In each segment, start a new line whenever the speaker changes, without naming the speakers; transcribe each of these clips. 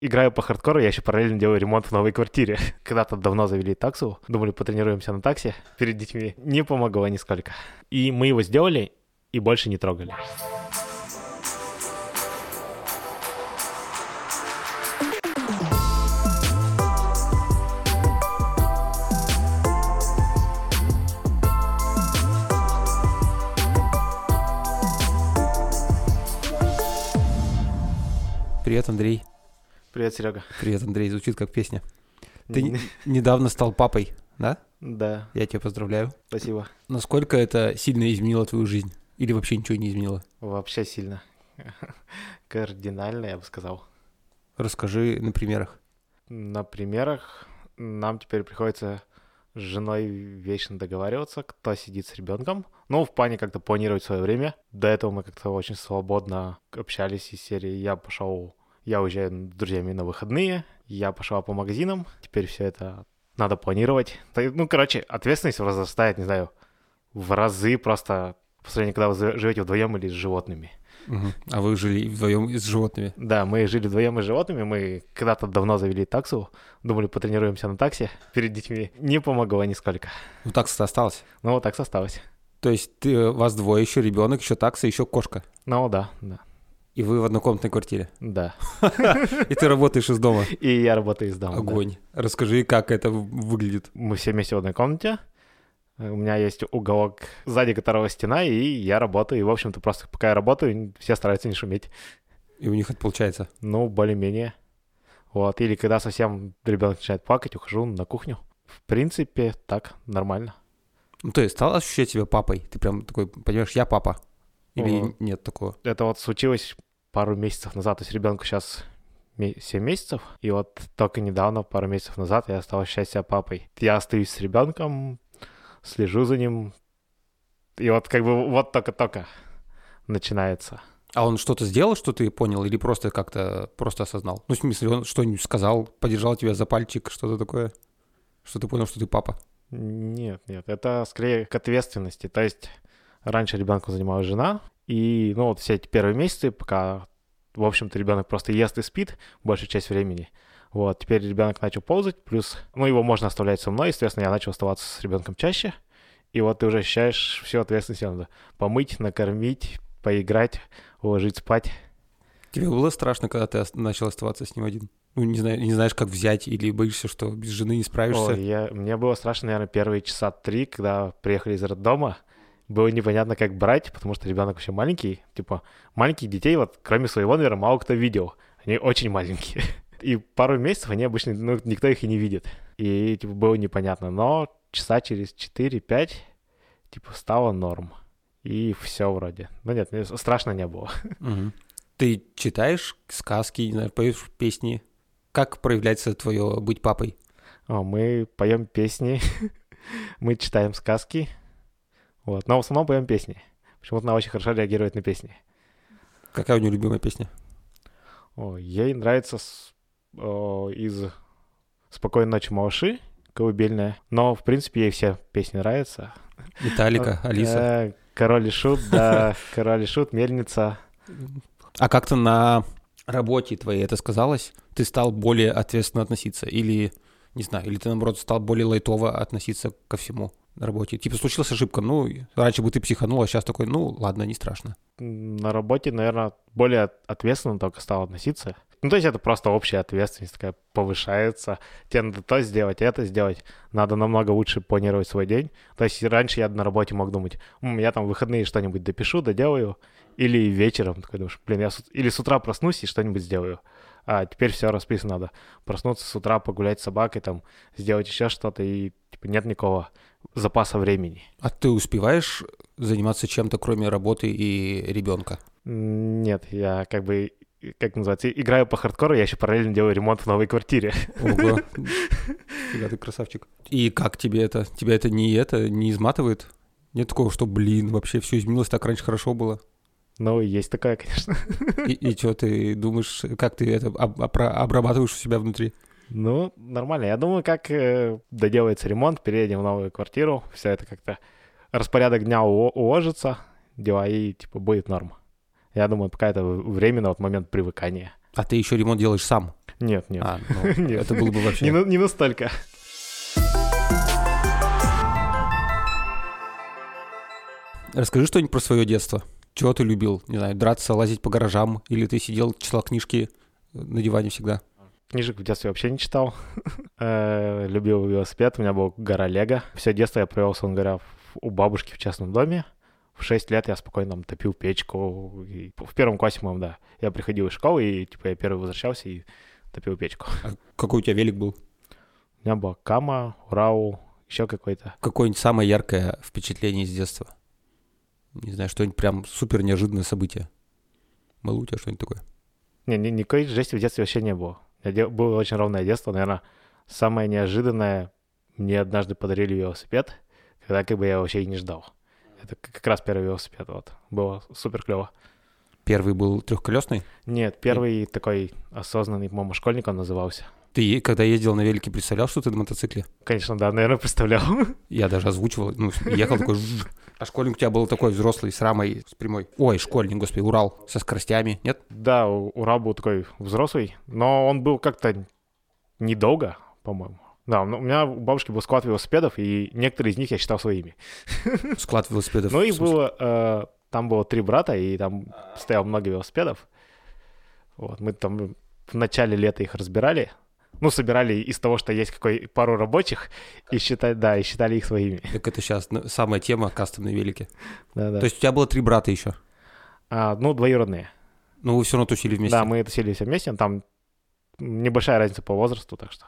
Играю по хардкору, я еще параллельно делаю ремонт в новой квартире. Когда-то давно завели таксу, думали, потренируемся на таксе перед детьми. Не помогло нисколько. И мы его сделали и больше не трогали.
Привет, Андрей.
Привет, Серега.
Привет, Андрей. Звучит как песня. Ты недавно стал папой, да?
Да,
Я тебя поздравляю.
спасибо.
Насколько это сильно изменило твою жизнь? Или вообще ничего не изменило?
Вообще сильно. Кардинально, я бы сказал.
Расскажи на примерах.
На примерах нам теперь приходится с женой вечно договариваться, кто сидит с ребенком. Ну, в плане как-то планировать свое время. До этого мы как-то очень свободно общались из серии «Я пошел, я уезжаю с друзьями на выходные, я пошла по магазинам, теперь все это надо планировать». Ну, короче, ответственность возрастает, не знаю, в разы просто по сравнению, когда вы живете вдвоем или с животными.
А вы жили вдвоем с животными?
Да, мы жили вдвоем и с животными. Мы когда-то давно завели таксу. Думали, потренируемся на таксе перед детьми. Не помогло нисколько.
Ну, такса осталось.
Ну, вот так осталось.
То есть ты, вас двое, еще ребенок, еще такса, еще кошка.
Ну, да, да,
И вы в однокомнатной квартире.
да.
И ты работаешь из дома.
И я работаю из дома. да.
Огонь. Расскажи, как это выглядит.
Мы все вместе в одной комнате. У меня есть уголок, сзади которого стена, и я работаю. И, в общем-то, просто пока я работаю, все стараются не шуметь.
И у них это получается.
Ну, более-менее. Вот. Или когда совсем ребенок начинает плакать, ухожу на кухню. В принципе, так, нормально.
Ну, ты стал ощущать себя папой? Ты прям такой, понимаешь, я папа? Или нет такого?
это вот случилось пару месяцев назад. То есть ребенку сейчас 7 месяцев. И вот только недавно, пару месяцев назад, я стал ощущать себя папой. Я остаюсь с ребенком, слежу за ним. И вот как бы вот только-только начинается.
А он что-то сделал, что ты понял, или просто как-то просто осознал? Ну, в смысле, он что-нибудь сказал, подержал тебя за пальчик, что-то такое? Что ты понял, что ты папа?
Нет, нет, это скорее к ответственности. То есть раньше ребенком занималась жена, и ну вот все эти первые месяцы, пока, в общем-то, ребенок просто ест и спит большую часть времени. Вот, теперь ребенок начал ползать, плюс, ну, его можно оставлять со мной, естественно, я начал оставаться с ребенком чаще, и вот ты уже ощущаешь всю ответственность, надо помыть, накормить, поиграть, уложить спать.
Тебе было страшно, когда ты начал оставаться с ним один? Ну, не, знаю, не знаешь, как взять, или боишься, что без жены не справишься?
Ой, я, мне было страшно, наверное, первые часа три, когда приехали из роддома. Было непонятно, как брать, потому что ребенок вообще маленький. Типа, маленьких детей, вот, кроме своего, наверное, мало кто видел. Они очень маленькие. И пару месяцев они обычно, ну, никто их и не видит. И, типа, было непонятно. Но часа через 4-5, типа, стало норм. И все вроде. Ну нет, страшно не было.
Мгм. Ты читаешь сказки, не знаю, поешь песни? Как проявляется твое быть папой?
О, мы поем песни, мы читаем сказки, вот, но в основном поем песни. Почему-то она очень хорошо реагирует на песни.
Какая у нее любимая песня?
О, ей нравится с- о, из «Спокойной ночи, малыши», колыбельная, но, в принципе, ей все песни нравятся.
Металлика, Алиса.
Э, «Король и шут», да, «Король и шут», «Мельница».
А как-то на работе твоей это сказалось? Ты стал более ответственно относиться? Или, не знаю, или ты, наоборот, стал более лайтово относиться ко всему на работе? Типа, случилась ошибка, ну, раньше бы ты психанул, а сейчас такой, ну, ладно, не страшно.
На работе, наверное, более ответственно только стал относиться. Ну, то есть это просто общая ответственность такая повышается. Тебе надо то сделать, это сделать. Надо намного лучше планировать свой день. То есть раньше я на работе мог думать, «М, я там выходные что-нибудь допишу, доделаю. Или вечером такой думаешь, блин, я с... или с утра проснусь и что-нибудь сделаю. А теперь все расписано надо. Проснуться с утра, погулять с собакой, там, сделать еще что-то, и типа, нет никакого запаса времени.
А ты успеваешь заниматься чем-то, кроме работы и ребенка?
Нет, я как бы, как называется, играю по хардкору, я еще параллельно делаю ремонт в новой квартире.
Ого. Ты красавчик. И как тебе это? Тебя это не это, не изматывает? Нет такого, что, блин, вообще все изменилось, так раньше хорошо было.
Ну, есть такое, конечно.
И, и что ты думаешь, как ты это об- опра- обрабатываешь у себя внутри?
Ну, нормально. Я думаю, как э, доделается ремонт, переедем в новую квартиру, все это как-то распорядок дня у- уложится, дела и типа будет норм. Я думаю, пока это временно, вот момент привыкания.
А ты еще ремонт делаешь сам.
Нет, нет.
А, ну,
Нет.
это было бы вообще...
Не, не настолько.
Расскажи что-нибудь про свое детство. Чего ты любил? Не знаю, драться, лазить по гаражам? Или ты сидел, читал книжки на диване всегда?
Книжек в детстве вообще не читал. Э, Любил велосипед, у меня был гора Лего. Все детство я провел, собственно говоря, у бабушки в частном доме. В 6 лет я спокойно там топил печку. И в первом классе, моем, да. Я приходил из школы, и типа я первый возвращался и топил печку.
А какой у тебя велик был?
У меня была Кама, Урау, еще какой-то.
Какое-нибудь самое яркое впечатление из детства? Не знаю, что-нибудь прям супер неожиданное событие. Было у тебя что-нибудь такое?
Не, ни- никакой жести в детстве вообще не было. Было очень ровное детство. Наверное, самое неожиданное, мне однажды подарили велосипед, когда как бы я вообще и не ждал. Это как раз первый велосипед, вот. Было супер клево.
Первый был трехколесный.
Нет, первый такой осознанный, по-моему, школьник он назывался.
Ты, когда ездил на велике, представлял, что ты на мотоцикле?
Конечно, да, наверное, представлял.
Я даже озвучивал, ну, ехал такой... А школьник у тебя был такой взрослый, с рамой, с прямой. Ой, школьник, господи, Урал, со скоростями, нет?
Да, у- Ура был такой взрослый, но он был как-то недолго, по-моему. Да, у меня у бабушки был склад велосипедов, и некоторые из них я считал своими.
Склад велосипедов.
Ну и было, э, там было три брата, и там стояло много велосипедов. Вот, мы там в начале лета их разбирали. Ну, собирали из того, что есть какой пару рабочих, и считали, да, и считали их своими.
Так это сейчас самая тема кастомной велики.
Да, да.
То есть у тебя было три брата еще.
А, ну, двоюродные.
Но вы все равно тусили вместе.
Да, мы тусили все вместе, там небольшая разница по возрасту, так что.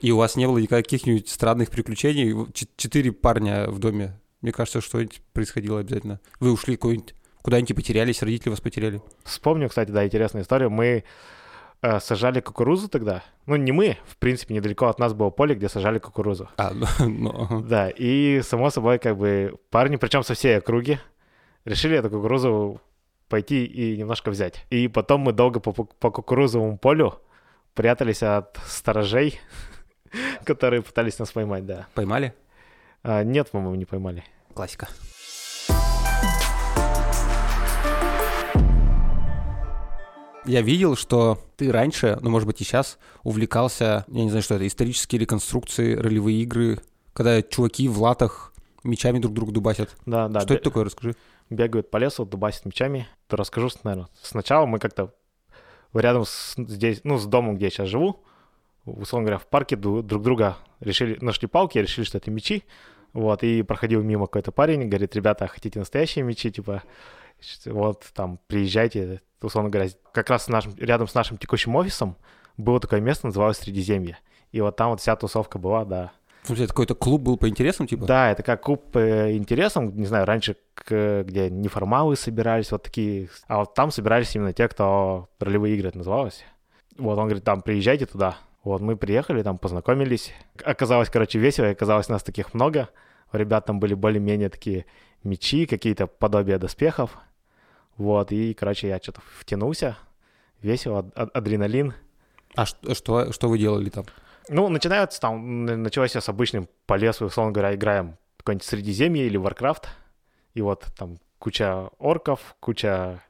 И у вас не было никаких-нибудь странных приключений? Четыре парня в доме. Мне кажется, что-нибудь происходило обязательно. Вы ушли куда-нибудь, куда-нибудь потерялись, родители вас потеряли.
Вспомню, кстати, да, интересная история. Мы э, сажали кукурузу тогда. Ну, не мы, в принципе, недалеко от нас было поле, где сажали кукурузу.
А, ну, ну.
Да, и само собой, как бы парни, причем со всей округи, решили эту кукурузу пойти и немножко взять. И потом мы долго по, по кукурузовому полю прятались от сторожей, которые пытались нас поймать, да.
поймали?
А, нет, по-моему, не поймали.
Классика. Я видел, что ты раньше, ну, может быть, и сейчас, увлекался, я не знаю, что это, исторические реконструкции, ролевые игры, когда чуваки в латах мечами друг друга дубасят.
Да, да.
что
бе-
это такое, расскажи.
Бегают по лесу, дубасят мечами. То расскажу, наверное. Сначала мы как-то рядом с, здесь, ну, с домом, где я сейчас живу, условно говоря, в парке друг друга решили, нашли палки, решили, что это мечи. Вот, и проходил мимо какой-то парень, говорит, ребята, хотите настоящие мечи, типа, вот, там, приезжайте, условно говоря, как раз с нашим, рядом с нашим текущим офисом было такое место, называлось Средиземье. И вот там вот вся тусовка была, да.
В смысле, это какой-то клуб был по интересам, типа?
Да, это как клуб по интересам, не знаю, раньше, где неформалы собирались, вот такие, а вот там собирались именно те, кто ролевые игры это называлось. Вот он говорит, там, приезжайте туда. Вот мы приехали, там познакомились. Оказалось, короче, весело, оказалось нас таких много. У ребят там были более-менее такие мечи, какие-то подобия доспехов. Вот, и, короче, я что-то втянулся. Весело, ад- ад- адреналин.
А что, что, что вы делали там?
Ну, начинается там, началось с обычным по лесу, условно говоря, играем какое-нибудь Средиземье или Warcraft. И вот там куча орков, куча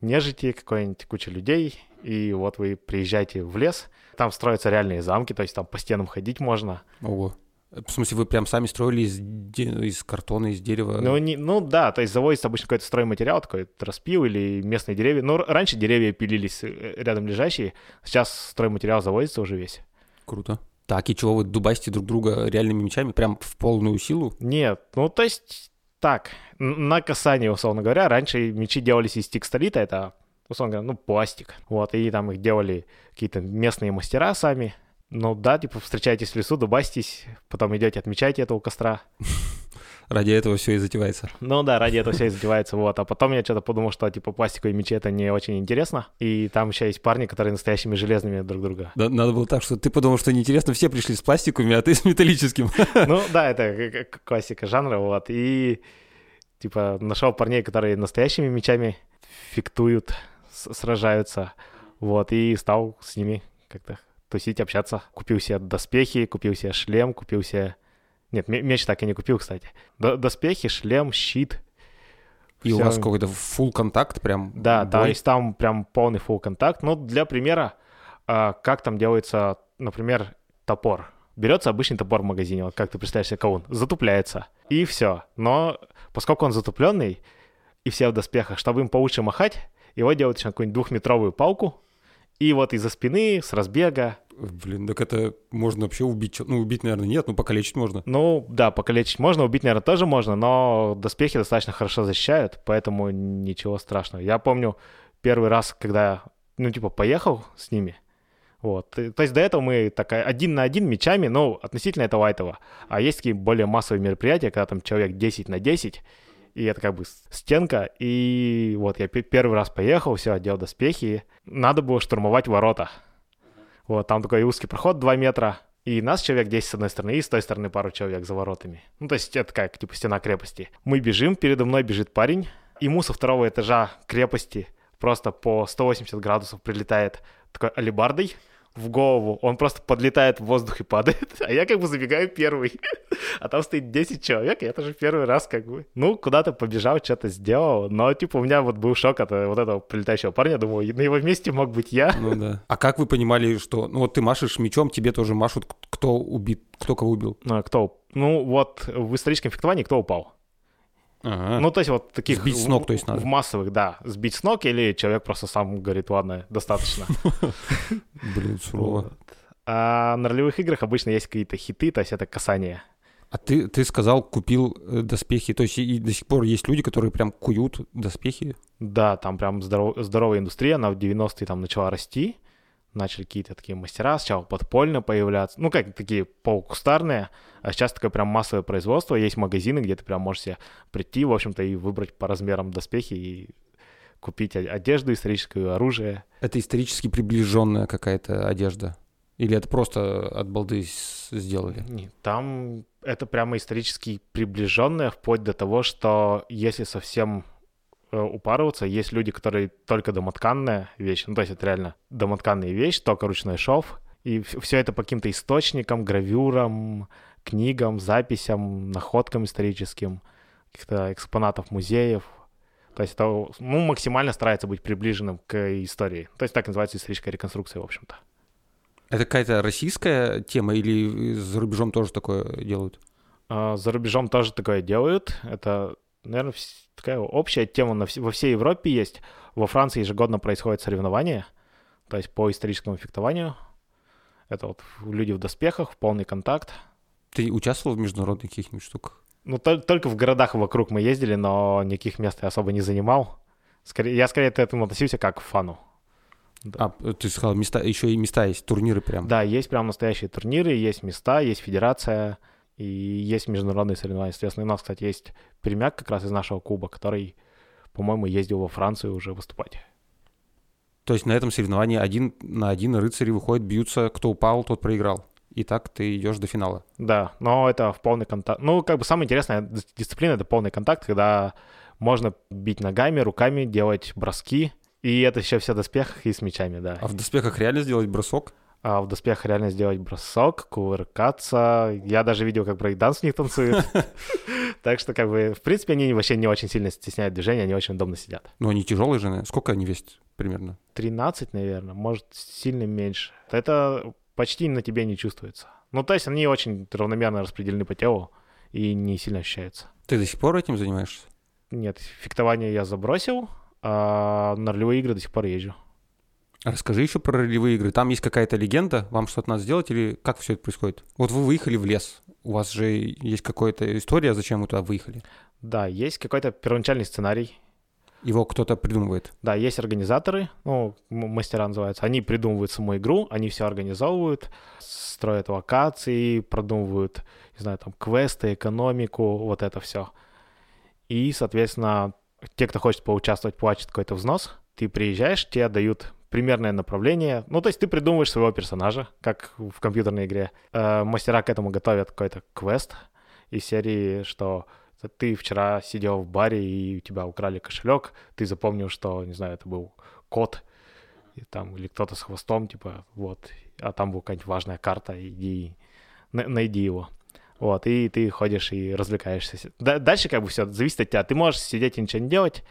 нежити, какой-нибудь куча людей. И вот вы приезжаете в лес, там строятся реальные замки, то есть там по стенам ходить можно.
Ого. В смысле, вы прям сами строили из, из картона, из дерева?
Ну, не, ну да, то есть заводится обычно какой-то стройматериал, такой распил или местные деревья. Ну, р- раньше деревья пилились э, рядом лежащие, сейчас стройматериал заводится уже весь.
Круто. Так, и чего вы дубасите друг друга реальными мечами? Прям в полную силу?
Нет, ну то есть так, на касание, условно говоря, раньше мечи делались из текстолита, это, условно говоря, ну, пластик. Вот, и там их делали какие-то местные мастера сами. Ну да, типа, встречаетесь в лесу, дубастись, потом идете, отмечаете этого костра.
Ради этого все и затевается.
Ну да, ради этого все и задевается, вот. А потом я что-то подумал, что, типа, пластиковые мечи это не очень интересно. И там еще есть парни, которые настоящими железными друг друга.
Да, надо было так, что ты подумал, что неинтересно, все пришли с пластиками, а ты с металлическим.
Ну да, это классика жанра, вот. И, типа, нашел парней, которые настоящими мечами фиктуют, сражаются, вот. И стал с ними как-то тусить, общаться. Купил себе доспехи, купил себе шлем, купил себе... Нет, ме- меч так и не купил, кстати. Д- доспехи, шлем, щит.
И у
Всё.
вас какой-то full контакт прям?
Да, да, то
бой?
есть там прям полный full контакт. Ну, для примера, а, как там делается, например, топор. Берется обычный топор в магазине, вот как ты представляешь себе каун, затупляется, и все. Но поскольку он затупленный, и все в доспехах, чтобы им получше махать, его делают еще на какую-нибудь двухметровую палку, и вот из-за спины, с разбега.
Блин, так это можно вообще убить. Ну, убить, наверное, нет, но покалечить можно.
Ну, да, покалечить можно, убить, наверное, тоже можно, но доспехи достаточно хорошо защищают, поэтому ничего страшного. Я помню первый раз, когда, ну, типа, поехал с ними, вот. То есть до этого мы такая один на один мечами, ну, относительно это лайтово. А есть такие более массовые мероприятия, когда там человек 10 на 10, и это как бы стенка. И вот я пе- первый раз поехал, все, одел доспехи. Надо было штурмовать ворота. Вот, там такой узкий проход 2 метра. И нас человек 10 с одной стороны, и с той стороны пару человек за воротами. Ну, то есть это как, типа, стена крепости. Мы бежим, передо мной бежит парень. Ему со второго этажа крепости просто по 180 градусов прилетает такой алибардой в голову. Он просто подлетает в воздух и падает. А я как бы забегаю первый. А там стоит 10 человек, и это же первый раз как бы. Ну, куда-то побежал, что-то сделал. Но, типа, у меня вот был шок от э, вот этого прилетающего парня. Думаю, на его месте мог быть я.
Ну да. А как вы понимали, что... Ну вот ты машешь мечом, тебе тоже машут, кто убит, кто кого убил?
Ну, а кто? Ну, вот в историческом фехтовании кто упал?
Ага.
Ну, то есть вот таких...
Сбить с ног, то есть, надо.
В массовых, да. Сбить с ног или человек просто сам говорит, ладно, достаточно.
Блин, сурово.
А на ролевых играх обычно есть какие-то хиты, то есть это касание.
А ты, ты сказал, купил э, доспехи. То есть и, и до сих пор есть люди, которые прям куют доспехи.
Да, там прям здоров- здоровая индустрия, она в 90-е там начала расти. Начали какие-то такие мастера, сначала подпольно появляться. Ну, как такие полукустарные, а сейчас такое прям массовое производство. Есть магазины, где ты прям можешь себе прийти, в общем-то, и выбрать по размерам доспехи и купить одежду историческую, оружие.
Это исторически приближенная какая-то одежда? Или это просто от балды сделали?
Не, Там это прямо исторически приближенное, вплоть до того, что если совсем упарываться, есть люди, которые только домотканная вещь, ну то есть это реально домотканная вещь, только ручной шов, и все это по каким-то источникам, гравюрам, книгам, записям, находкам историческим, каких-то экспонатов музеев. То есть это ну, максимально старается быть приближенным к истории. То есть так называется историческая реконструкция, в общем-то.
Это какая-то российская тема или за рубежом тоже такое делают?
А, За рубежом тоже такое делают. Это, наверное, такая общая тема на вс- во всей Европе есть. Во Франции ежегодно происходят соревнования, то есть по историческому фехтованию. Это вот люди в доспехах, в полный контакт.
Ты участвовал в международных каких-нибудь штуках?
Ну, тол- только в городах вокруг мы ездили, но никаких мест я особо не занимал. Скорее, я скорее к этому относился как к фану. Да.
А, ты сказал, места, еще и места есть, турниры прям.
Да, есть прям настоящие турниры, есть места, есть федерация и есть международные соревнования. Соответственно, у нас, кстати, есть перемяк как раз из нашего клуба, который, по-моему, ездил во Францию уже выступать.
То есть на этом соревновании один на один рыцари выходят, бьются, кто упал, тот проиграл. И так ты идешь до финала.
Да, но это в полный контакт. Ну, как бы самая интересная дис- дисциплина — это полный контакт, когда можно бить ногами, руками, делать броски, и это еще все в доспехах и с мечами, да.
А в доспехах реально сделать бросок?
А в доспехах реально сделать бросок, кувыркаться. Я даже видел, как брейкданс в них танцует. Так что, как бы, в принципе, они вообще не очень сильно стесняют движения, они очень удобно сидят.
Но они тяжелые же. наверное. Сколько они весят примерно?
13, наверное, может, сильно меньше. Это почти на тебе не чувствуется. Ну, то есть они очень равномерно распределены по телу и не сильно ощущаются.
Ты до сих пор этим занимаешься?
Нет, фехтование я забросил, а на ролевые игры до сих пор езжу.
Расскажи еще про ролевые игры. Там есть какая-то легенда, вам что-то надо сделать или как все это происходит? Вот вы выехали в лес, у вас же есть какая-то история, зачем вы туда выехали?
Да, есть какой-то первоначальный сценарий,
Его кто-то придумывает.
Да, есть организаторы, ну, мастера называются. Они придумывают саму игру, они все организовывают, строят локации, продумывают, не знаю, там, квесты, экономику, вот это все. И, соответственно, те, кто хочет поучаствовать, платят какой-то взнос. Ты приезжаешь, тебе дают примерное направление. Ну, то есть ты придумываешь своего персонажа, как в компьютерной игре. Э, мастера к этому готовят какой-то квест из серии, что ты вчера сидел в баре, и у тебя украли кошелек, ты запомнил, что, не знаю, это был кот, и там, или кто-то с хвостом, типа, вот, а там была какая-нибудь важная карта, иди, на- найди его. Вот, и ты ходишь и развлекаешься. Да- дальше как бы все зависит от тебя. Ты можешь сидеть и ничего не делать,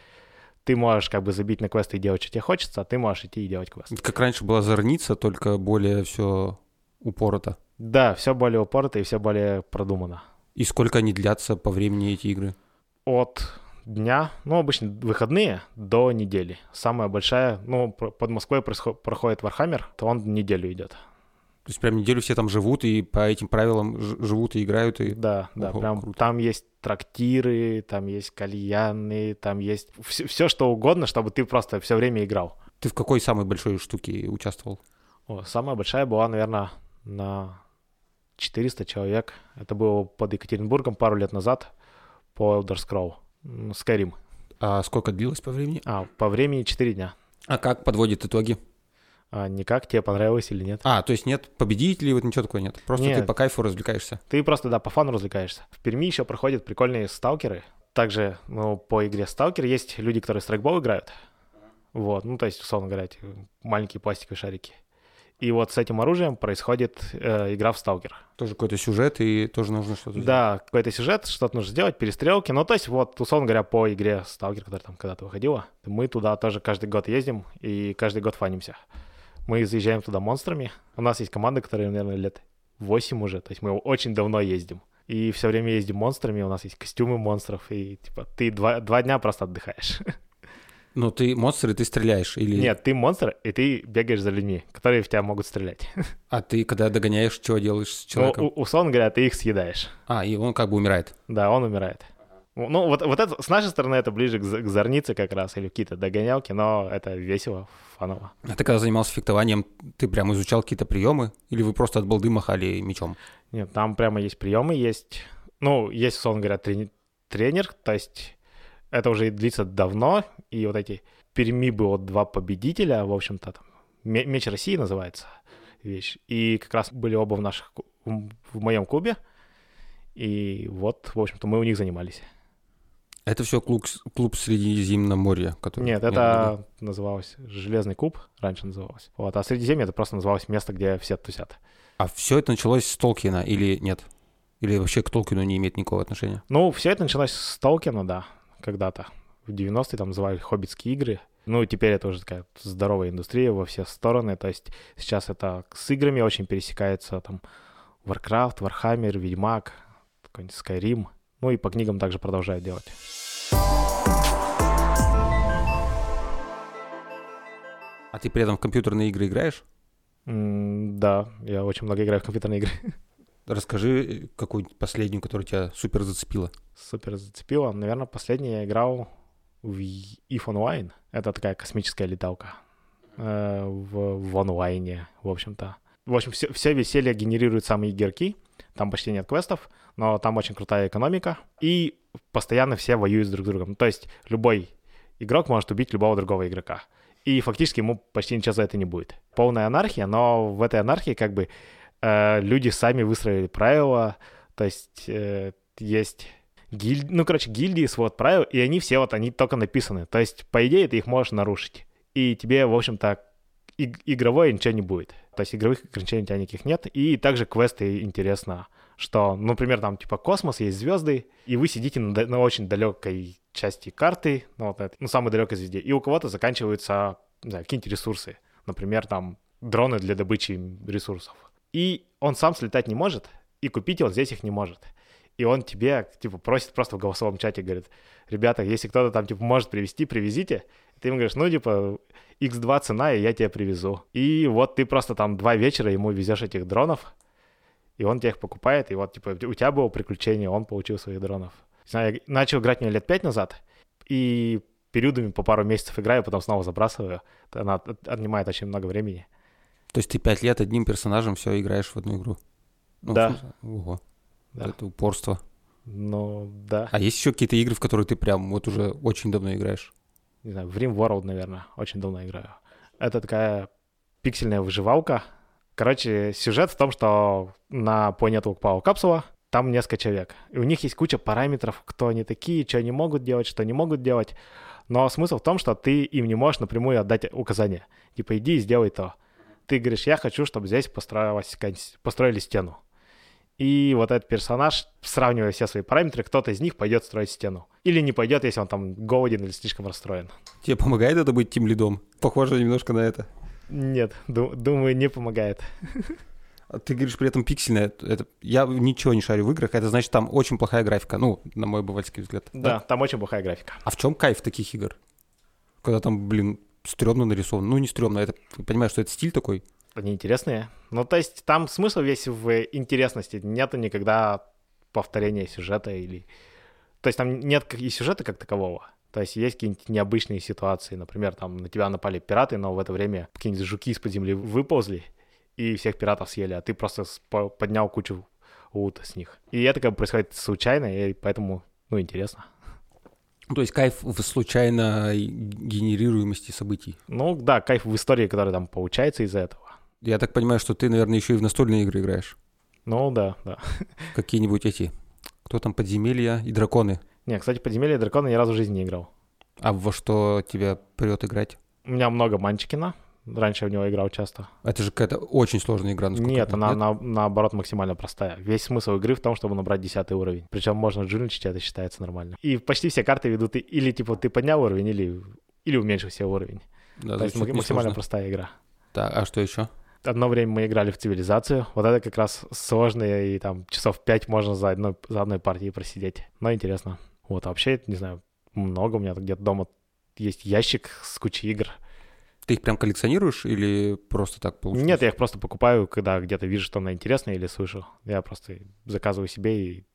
ты можешь как бы забить на квесты и делать, что тебе хочется, а ты можешь идти и делать квест.
Это как раньше была зорница, только более все упорото.
Да, все более упорото и все более продумано.
И сколько они длятся по времени, эти игры?
От дня, ну, обычно выходные, до недели. Самая большая, ну, под Москвой происход- проходит Warhammer, то он неделю идет.
То есть прям неделю все там живут и по этим правилам живут и играют, и
Да, да,
Ого,
прям
круто.
там есть трактиры, там есть кальяны, там есть все, что угодно, чтобы ты просто все время играл.
ты в какой самой большой штуке участвовал?
О, самая большая была, наверное, на 400 человек. Это было под Екатеринбургом пару лет назад по Elder Scroll. Skyrim.
А сколько длилось по времени?
А, по времени 4 дня.
А как подводит итоги?
А, никак тебе понравилось или нет?
А, то есть нет победителей, вот ничего такого нет. Просто ты
Нет.
по кайфу развлекаешься.
Ты просто, да, по фану развлекаешься. В Перми еще проходят прикольные сталкеры. Также, ну, по игре сталкер есть люди, которые страйкбол играют. Вот, ну, то есть, условно говоря, маленькие пластиковые шарики. И вот с этим оружием происходит э, игра в сталкер.
Тоже какой-то сюжет, и тоже нужно что-то сделать.
Да, какой-то сюжет, что-то нужно сделать, перестрелки. Ну, то есть, вот, условно говоря, по игре Сталкер, которая там когда-то выходила, мы туда тоже каждый год ездим и каждый год фанимся. Мы заезжаем туда монстрами. У нас есть команда, которая, наверное, лет 8 уже. То есть мы очень давно ездим. И все время ездим монстрами, у нас есть костюмы монстров, и типа ты два, два дня просто отдыхаешь.
Ну, ты монстр, и ты стреляешь, или...
Нет, ты монстр, и ты бегаешь за людьми, которые в тебя могут стрелять.
А ты, когда догоняешь, чего делаешь с
Ну,
человеком?
у- условно говоря, ты их съедаешь.
А, и он как бы умирает.
Да, он умирает. Ну, вот, вот это, с нашей стороны, это ближе к, к зорнице как раз, или какие-то догонялки, но это весело, фаново.
А ты когда занимался фехтованием, ты прям изучал какие-то приемы? Или вы просто от балды махали мечом?
Нет, там прямо есть приемы, есть, ну, есть, условно говоря, трени- тренер, то есть это уже длится давно, и вот эти Перми было два победителя, в общем-то, там, Ме- Меч России называется вещь, и как раз были оба в наших, в моем клубе, и вот, в общем-то, мы у них занимались.
Это все клуб, клуб Средиземноморья, который...
Нет, это называлось Железный куб, раньше называлось. Вот, а Средиземье это просто называлось место, где все тусят.
А все это началось с Толкина или нет? Или вообще к Толкину не имеет никакого отношения?
Ну, все это началось с Толкина, да, когда-то. В 90-е там называли хоббитские игры. Ну, теперь это уже такая здоровая индустрия во все стороны. То есть сейчас это с играми очень пересекается. Там Warcraft, Warhammer, Ведьмак, какой-нибудь Skyrim. Ну и по книгам также продолжают делать.
А ты при этом в компьютерные игры играешь?
М, да, я очень много играю в компьютерные игры.
Расскажи какую-нибудь последнюю, которая тебя супер зацепила.
Супер зацепило. Наверное, последний я играл в EVE Online. Это такая космическая леталка. Э, в, в онлайне, в общем-то. В общем, все, все веселье генерируют самые игроки. Там почти нет квестов, но там очень крутая экономика. И постоянно все воюют друг с другом. То есть любой игрок может убить любого другого игрока. И фактически ему почти ничего за это не будет. Полная анархия, но в этой анархии как бы э, люди сами выстроили правила. То есть э, есть гиль... ну, короче, гильдии, свод правил, и они все вот, они только написаны. То есть, по идее, ты их можешь нарушить. И тебе, в общем-то, иг- игровое ничего не будет. То есть игровых ограничений у тебя никаких нет. И также квесты интересно, что, например, там типа космос, есть звезды, и вы сидите на, на очень далекой части карты, ну, вот этой, ну, самой далекой звезде, и у кого-то заканчиваются, не знаю, какие-нибудь ресурсы. Например, там дроны для добычи ресурсов. И он сам слетать не может, и купить он здесь их не может. И он тебе, типа, просит просто в голосовом чате, говорит, ребята, если кто-то там, типа, может привезти, привезите. Ты ему говоришь, ну, типа, x2 цена, и я тебе привезу. И вот ты просто там два вечера ему везешь этих дронов, и он тебе их покупает, и вот, типа, у тебя было приключение, он получил своих дронов. Не знаю, я начал играть мне лет пять назад, и периодами по пару месяцев играю, потом снова забрасываю. Она от- отнимает очень много времени.
То есть ты пять лет одним персонажем все играешь в одну игру? Ну,
Да.
Ого.
Да.
Это упорство.
Ну, да.
А есть еще какие-то игры, в которые ты прям вот уже очень давно играешь?
не знаю, в Rim World, наверное, очень давно играю. Это такая пиксельная выживалка. Короче, сюжет в том, что на по Network Power капсула там несколько человек. И у них есть куча параметров, кто они такие, что они могут делать, что не могут делать. Но смысл в том, что ты им не можешь напрямую отдать указания. Типа, иди и сделай то. Ты говоришь, я хочу, чтобы здесь построилась, построили стену. И вот этот персонаж, сравнивая все свои параметры, кто-то из них пойдет строить стену. Или не пойдет, если он там голоден или слишком расстроен.
Тебе помогает это быть тем лидом? Похоже немножко на это.
Нет, ду- думаю, не помогает.
А Ты говоришь при этом пиксельное. Это, я ничего не шарю в играх, это значит там очень плохая графика. Ну, на мой бывальский взгляд.
Да, там очень плохая графика.
А в чем кайф таких игр? Когда там, блин, стрёмно нарисовано. Ну, не стрёмно, это, понимаешь, что это стиль такой?
Они интересные. Ну, то есть там смысл весь в интересности. Нету никогда повторения сюжета или... То есть там нет и сюжета как такового. То есть есть какие-нибудь необычные ситуации. Например, там на тебя напали пираты, но в это время какие-нибудь жуки из-под земли выползли и всех пиратов съели, а ты просто поднял кучу лута с них. И это как бы происходит случайно, и поэтому, ну, интересно.
Ну, То есть кайф в случайной генерируемости событий.
Ну, да, кайф в истории, которая там получается из-за этого.
Я так понимаю, что ты, наверное, еще и в настольные игры играешь.
Ну, да, да.
Какие-нибудь эти... Кто там, подземелья и драконы.
Не, кстати, «Подземелье дракона» ни разу в жизни не играл.
А во что тебя прет играть?
У меня много Манчикина. Раньше я в него играл часто.
Это же какая-то очень сложная игра. насколько я
Нет, она на- наоборот максимально простая. Весь смысл игры в том, чтобы набрать 10 уровень. Причем можно джуничить, это считается нормально. И почти все карты ведут и- или типа ты поднял уровень, или, или уменьшил себе уровень.
Да,
То есть максимально
несложно.
простая игра.
Так, а что еще?
Одно время мы играли в цивилизацию. Вот это как раз сложное, и там часов 5 можно за одной, за одной партией просидеть. Но интересно. Вот, а вообще, не знаю, много у меня где-то дома есть ящик с кучей игр.
Ты их прям коллекционируешь или просто так получилось?
Нет, я их просто покупаю, когда где-то вижу, что она интересная или слышу. Я просто заказываю себе и,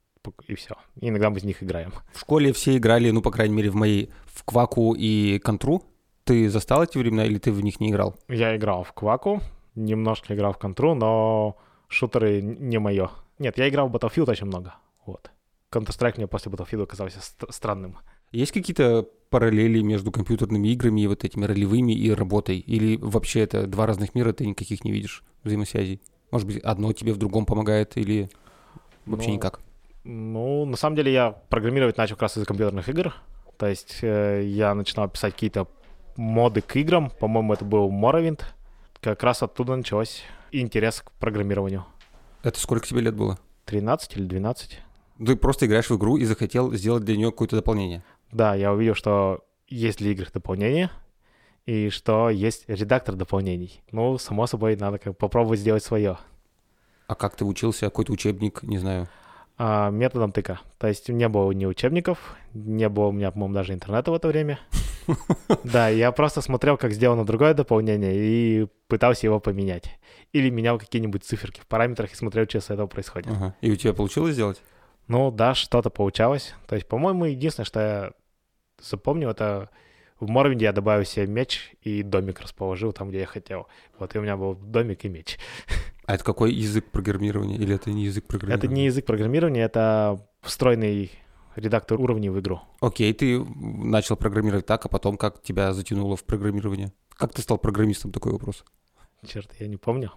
и все. И иногда мы из них играем.
В школе все играли, ну, по крайней мере, в моей, в Кваку и Контру. Ты застал эти времена или ты в них не играл?
Я играл в Кваку, немножко играл в Контру, но шутеры не мое. Нет, я играл в Battlefield очень много. Вот. Counter-Strike мне после Battlefield оказался ст- странным.
Есть какие-то параллели между компьютерными играми и вот этими ролевыми и работой? Или вообще это два разных мира, ты никаких не видишь взаимосвязей? Может быть, одно тебе в другом помогает или вообще
Ну,
никак?
Ну, на самом деле я программировать начал как раз из компьютерных игр. То есть э, я начинал писать какие-то моды к играм. По-моему, это был Morrowind. Как раз оттуда началось интерес к программированию.
Это сколько тебе лет было?
13 или 12.
Ты просто играешь в игру и захотел сделать для нее какое-то дополнение.
Да, я увидел, что есть для игр дополнения, и что есть редактор дополнений. Ну, само собой, надо как попробовать сделать свое.
А как ты учился? Какой-то учебник, не знаю.
А, методом тыка. То есть не было ни учебников, не было у меня, по-моему, даже интернета в это время. Да, я просто смотрел, как сделано другое дополнение, и пытался его поменять. Или менял какие-нибудь циферки в параметрах и смотрел, что с этого происходит.
Ага. И у тебя получилось сделать?
Ну да, что-то получалось. То есть, по-моему, единственное, что я запомнил, это в Морвинде я добавил себе меч и домик расположил там, где я хотел. Вот, и у меня был домик и меч.
А это какой язык программирования? Или это не язык программирования?
Это не язык программирования, это встроенный редактор уровней в игру.
Окей, ты начал программировать так, а потом как тебя затянуло в программирование? Как ты стал программистом? Такой вопрос.
Черт, я не помню.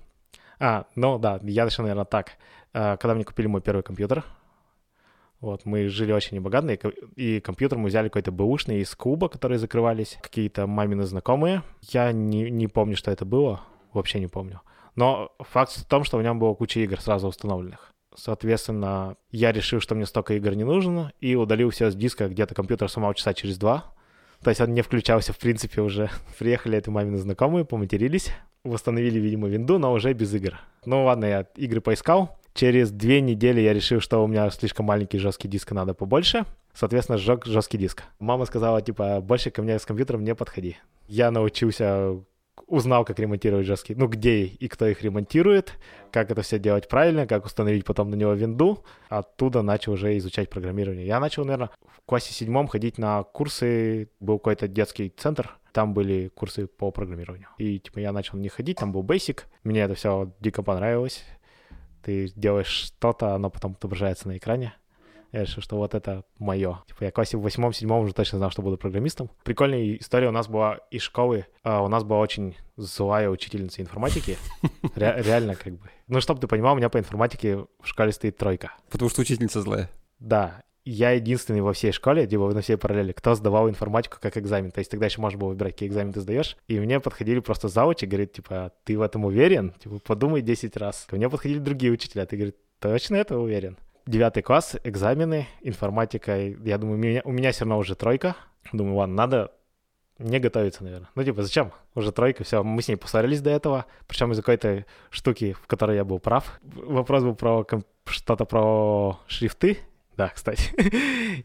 А, ну да, я начал, наверное, так. А, Когда мне купили мой первый компьютер, вот, мы жили очень небогатно, и ко- и компьютер мы взяли какой-то бэушный из клуба, которые закрывались, какие-то мамины знакомые. Я не, не помню, что это было, вообще не помню. Но факт в том, что у него было куча игр сразу установленных. Соответственно, я решил, что мне столько игр не нужно, и удалил все с диска, где-то компьютер сломал часа через два. То есть он не включался, в принципе, уже. Приехали это мамины знакомые, поматерились, восстановили, видимо, винду, но уже без игр. Ну ладно, я игры поискал. Через две недели я решил, что у меня слишком маленький жесткий диск, надо побольше. Соответственно, сжег жесткий диск. Мама сказала, типа, больше ко мне с компьютером не подходи. Я научился, узнал, как ремонтировать жесткие, ну, где и кто их ремонтирует, как это все делать правильно, как установить потом на него винду. Оттуда начал уже изучать программирование. Я начал, наверное, в классе седьмом ходить на курсы, был какой-то детский центр, там были курсы по программированию. И, типа, я начал на них ходить, там был Basic, мне это все дико понравилось. Ты делаешь что-то, оно потом отображается на экране. Я решил, что вот это мое. Типа я в классе в восьмом-седьмом уже точно знал, что буду программистом. Прикольная история у нас была из школы. А, у нас была очень злая учительница информатики. Ре- реально как бы. Ну, чтобы ты понимал, у меня по информатике в школе стоит тройка.
Потому что учительница злая.
Да, я единственный во всей школе, типа на всей параллели, кто сдавал информатику как экзамен. То есть тогда еще можно было выбирать, какие экзамены ты сдаешь. И мне подходили просто завуч и говорит, типа, ты в этом уверен? Типа, подумай 10 раз. Ко мне подходили другие учителя, ты, говорит, Точно это уверен. Девятый класс, экзамены, информатика. Я думаю, у меня, у меня все равно уже тройка. Думаю, ладно, надо не готовиться, наверное. Ну, типа, зачем? Уже тройка, все. Мы с ней поссорились до этого, причем из-за какой-то штуки, в которой я был прав. Вопрос был про что-то про шрифты. Да, кстати.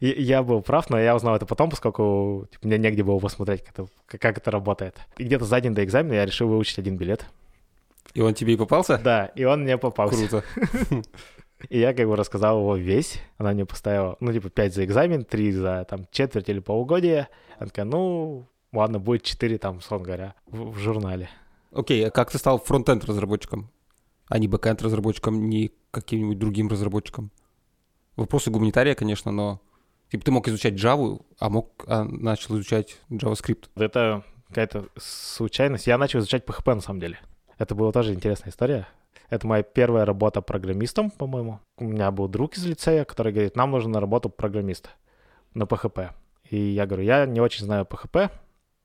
я был прав, но я узнал это потом, поскольку типа, мне негде было посмотреть, как это, как это работает. И где-то за день до экзамена я решил выучить один билет.
И он тебе и попался?
Да, и он мне попался.
Круто.
И я как бы рассказал его весь. Она мне поставила, ну, типа, 5 за экзамен, 3 за там четверть или полугодие. Она такая, ну, ладно, будет 4 там, условно говоря, в, в журнале.
Окей, а как ты стал фронтенд разработчиком? А не бэкенд разработчиком, не каким-нибудь другим разработчиком? Вопросы гуманитария, конечно, но типа ты мог изучать Java, а мог а начал изучать JavaScript.
Это какая-то случайность. Я начал изучать PHP на самом деле. Это была тоже интересная история. Это моя первая работа программистом, по-моему. У меня был друг из лицея, который говорит, нам нужно на работу программиста на PHP. И я говорю, я не очень знаю PHP,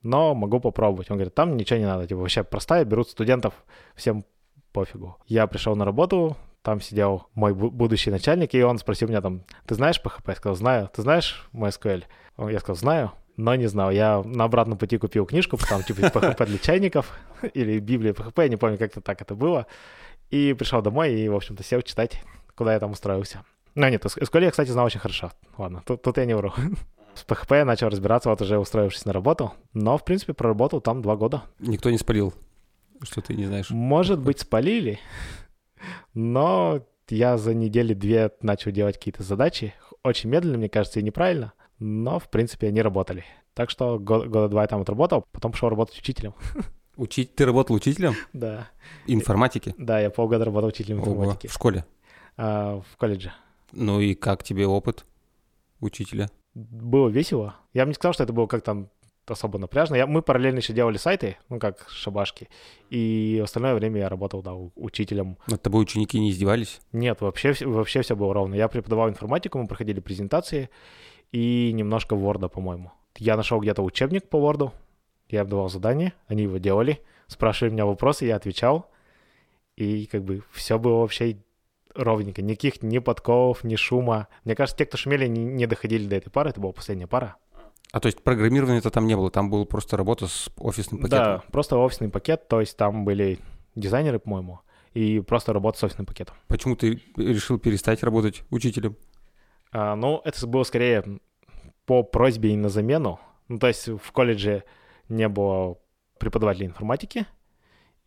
но могу попробовать. Он говорит, там ничего не надо, типа вообще простая, берут студентов, всем пофигу. Я пришел на работу, там сидел мой будущий начальник, и он спросил меня там, ты знаешь PHP? Я сказал, знаю. Ты знаешь MySQL? Я сказал, знаю, но не знал. Я на обратном пути купил книжку, там типа PHP для чайников или Библия PHP, я не помню, как-то так это было. И пришел домой и, в общем-то, сел читать, куда я там устроился. Ну нет, SQL я, кстати, знал очень хорошо. Ладно, тут, тут я не вру. С PHP я начал разбираться, вот уже устроившись на работу. Но, в принципе, проработал там два года.
Никто не спалил, что ты не знаешь.
Может быть, спалили, но я за недели две начал делать какие-то задачи. Очень медленно, мне кажется, и неправильно. Но, в принципе, они работали. Так что год, года два я там отработал, потом пошел работать учителем.
Учить? Ты работал учителем?
Да.
Информатики?
Да, я полгода работал учителем информатики.
В школе?
А, в колледже.
Ну и как тебе опыт учителя?
Было весело. Я бы не сказал, что это было как там особо напряжно. Я, мы параллельно еще делали сайты, ну, как шабашки. И остальное время я работал, да, учителем.
Над тобой ученики не издевались?
Нет, вообще, вообще все было ровно. Я преподавал информатику, мы проходили презентации и немножко Word, по-моему. Я нашел где-то учебник по Word, я давал задание, они его делали, спрашивали меня вопросы, я отвечал. И как бы все было вообще ровненько. Никаких ни подколов, ни шума. Мне кажется, те, кто шумели, не, не доходили до этой пары. Это была последняя пара.
А то есть программирования-то там не было, там была просто работа с офисным пакетом?
Да, просто офисный пакет, то есть там были дизайнеры, по-моему, и просто работа с офисным пакетом.
Почему ты решил перестать работать учителем?
А, ну, это было скорее по просьбе и на замену. Ну, то есть в колледже не было преподавателя информатики,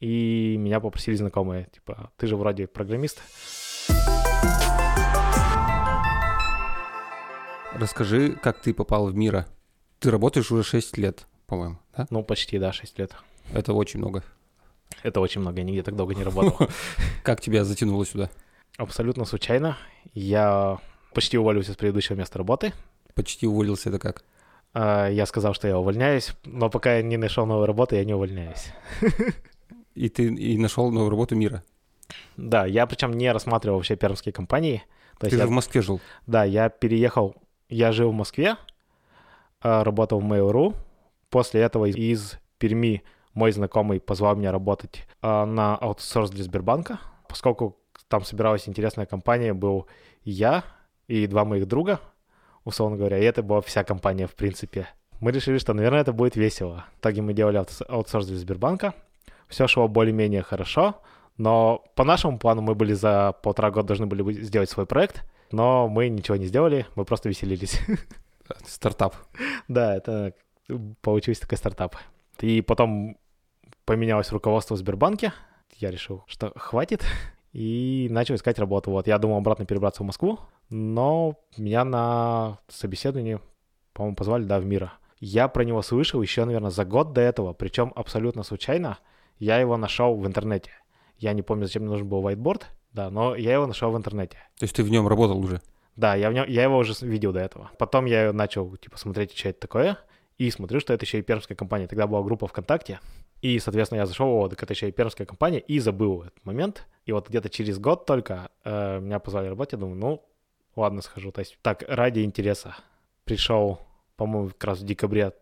и меня попросили знакомые, типа, ты же вроде программист.
Расскажи, как ты попал в Мира. Ты работаешь уже 6 лет, по-моему, да?
Ну, почти, да, 6 лет.
Это очень много.
Это очень много, я нигде так долго не работал.
Как тебя затянуло сюда?
Абсолютно случайно. Я почти уволился с предыдущего места работы.
Почти уволился, это как?
А, я сказал, что я увольняюсь, но пока я не нашел новую работу, я не увольняюсь.
И ты и нашел новую работу мира?
Да, я причем не рассматривал вообще пермские компании.
То ты
же
я, в Москве жил?
Да, я переехал, я жил в Москве, а, работал в Mail.ru. После этого из Перми мой знакомый позвал меня работать а, на аутсорс для Сбербанка, поскольку там собиралась интересная компания, был я и два моих друга, условно говоря, и это была вся компания, в принципе. Мы решили, что, наверное, это будет весело. В итоге мы делали аутсорс для Сбербанка. Все шло более-менее хорошо, но по нашему плану мы были за полтора года должны были сделать свой проект, но мы ничего не сделали, мы просто веселились.
Стартап.
Да, это получился такой стартап. И потом поменялось руководство в Сбербанке. Я решил, что хватит, и начал искать работу. Вот я думал обратно перебраться в Москву, но меня на собеседование, по-моему, позвали, да, в Мира. Я про него слышал еще, наверное, за год до этого, причем абсолютно случайно. Я его нашел в интернете. Я не помню, зачем мне нужен был whiteboard, да, но я его нашел в интернете.
То есть ты в нем работал уже?
Да, я, в нем, я его уже видел до этого. Потом я начал, типа, смотреть, что это такое, и смотрю, что это еще и пермская компания. Тогда была группа ВКонтакте, и, соответственно, я зашел, о, так это еще и пермская компания, и забыл этот момент. И вот где-то через год только э, меня позвали работать, я думаю, ну, ладно, схожу. То есть так, ради интереса пришел, по-моему, как раз в декабре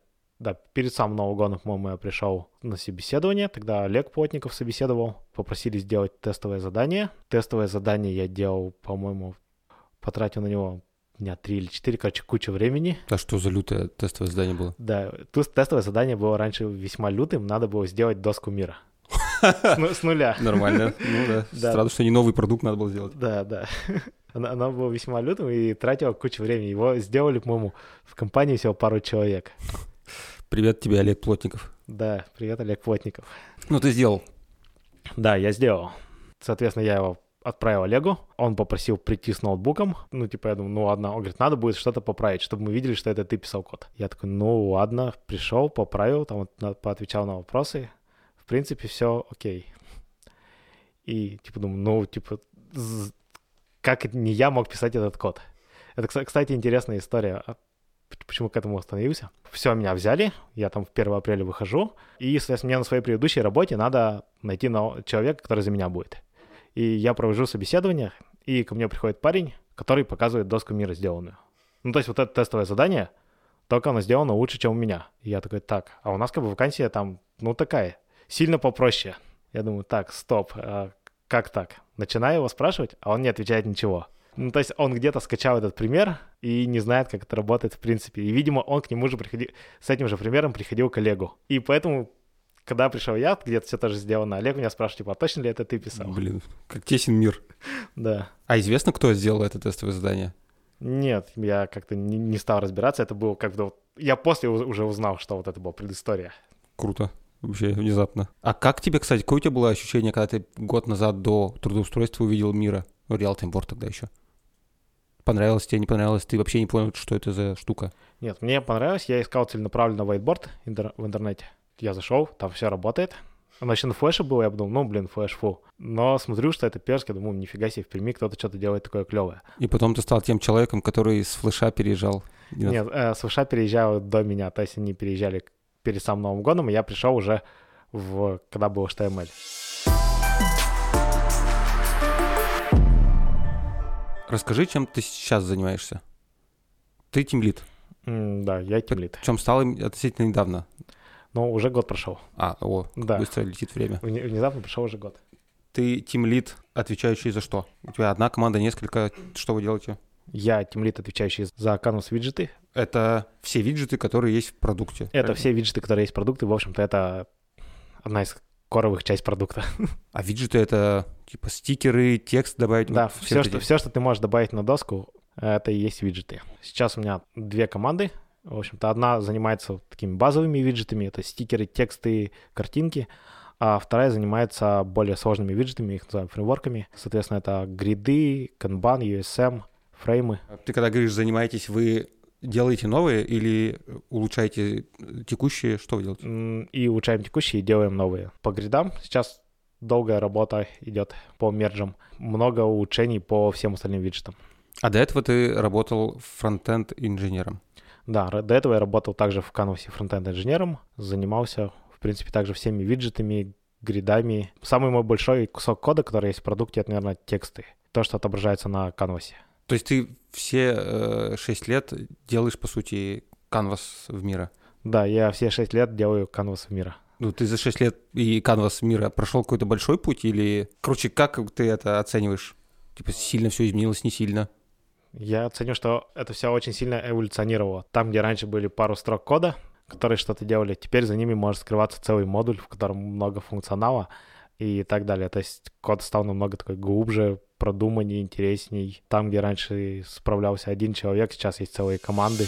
да, перед самым Новым годом, по-моему, я пришел на собеседование, тогда Олег Плотников собеседовал, попросили сделать тестовое задание. Тестовое задание я делал, по-моему, потратил на него дня три или четыре, короче, куча времени.
А что за лютое тестовое задание было?
Да, тестовое задание было раньше весьма лютым, надо было сделать доску мира. С, ну- нуля.
Нормально. Ну да.
Да.
Странно, что не новый продукт надо было сделать.
Да, да. Она, она была весьма лютым и тратила кучу времени. Его сделали, по-моему, в компании всего пару человек.
Привет тебе, Олег Плотников.
Да, привет, Олег Плотников.
Ну, ты сделал.
Да, я сделал. Соответственно, я его отправил Олегу. Он попросил прийти с ноутбуком. Ну, типа, я думаю, ну ладно. Он говорит, надо будет что-то поправить, чтобы мы видели, что это ты писал код. Я такой, ну ладно, пришел, поправил, там вот поотвечал на вопросы. В принципе, все окей. И, типа, думаю, ну, типа, как не я мог писать этот код? Это, кстати, интересная история. А Почему к этому остановился? Все, меня взяли, я там в 1 апреля выхожу, и, соответственно, мне на своей предыдущей работе надо найти человека, который за меня будет. И я провожу собеседование, и ко мне приходит парень, который показывает доску мира сделанную. Ну, то есть вот это тестовое задание, только оно сделано лучше, чем у меня. И я такой, так, а у нас как бы вакансия там, ну, такая, сильно попроще. Я думаю, так, стоп, а как так? Начинаю его спрашивать, а он не отвечает ничего. Ну, то есть он где-то скачал этот пример и не знает, как это работает в принципе. И, видимо, он к нему же приходил, с этим же примером приходил к Олегу. И поэтому, когда пришел я, где-то все тоже сделано, Олег меня спрашивает, типа, а точно ли это ты писал?
Блин, как тесен мир.
Да.
А известно, кто сделал это тестовое задание?
Нет, я как-то не, не стал разбираться. Это было как бы... Я после уже узнал, что вот это была предыстория.
Круто. Вообще внезапно. А как тебе, кстати, какое у тебя было ощущение, когда ты год назад до трудоустройства увидел мира? Ну, Real Time тогда еще. Понравилось тебе, не понравилось? Ты вообще не понял, что это за штука?
Нет, мне понравилось. Я искал целенаправленно whiteboard интер- в интернете. Я зашел, там все работает. Еще на флеше было, я подумал, ну, блин, флеш, фу. Но смотрю, что это перск, я думаю, нифига себе, в Перми кто-то что-то делает такое клевое.
И потом ты стал тем человеком, который с флеша переезжал.
Нет, э, с США переезжал до меня, то есть они переезжали перед самым Новым годом, и я пришел уже в, когда был HTML.
Расскажи, чем ты сейчас занимаешься? Ты тимлит.
М, Да, я тимлит.
Причем стал относительно недавно.
Но уже год прошел.
А, о,
Да.
быстро летит время.
Вне- Внезапно прошел уже год.
Ты тимлит, отвечающий за что? У тебя одна команда, несколько. Что вы делаете?
Я тимлит, отвечающий за Canvas виджеты.
Это все виджеты, которые есть в продукте.
Это
правильно?
все виджеты, которые есть в продукте. В общем-то, это одна из коровых часть продукта.
А виджеты это типа стикеры, текст добавить.
Да,
вот
все,
вот
что, все, что ты можешь добавить на доску, это и есть виджеты. Сейчас у меня две команды. В общем-то, одна занимается такими базовыми виджетами, это стикеры, тексты, картинки, а вторая занимается более сложными виджетами, их называем фреймворками. Соответственно, это гриды, Kanban, USM, фреймы.
Ты когда говоришь занимаетесь, вы делаете новые или улучшаете текущие? Что вы делаете?
И улучшаем текущие и делаем новые. По гридам сейчас долгая работа идет по мерджам. Много улучшений по всем остальным виджетам.
А до этого ты работал фронтенд инженером.
Да, до этого я работал также в Canvas фронтенд инженером, занимался, в принципе, также всеми виджетами, гридами. Самый мой большой кусок кода, который есть в продукте, это, наверное, тексты. То, что отображается на Canvas.
То есть ты все э, 6 лет делаешь, по сути, канвас в мира.
Да, я все 6 лет делаю Canvas мира.
Ну, ты за 6 лет и канвас мира прошел какой-то большой путь или... Короче, как ты это оцениваешь? Типа, сильно все изменилось, не сильно?
Я оценю, что это все очень сильно эволюционировало. Там, где раньше были пару строк кода, которые что-то делали, теперь за ними может скрываться целый модуль, в котором много функционала и так далее. То есть код стал намного такой глубже, продуманнее, интересней. Там, где раньше справлялся один человек, сейчас есть целые команды.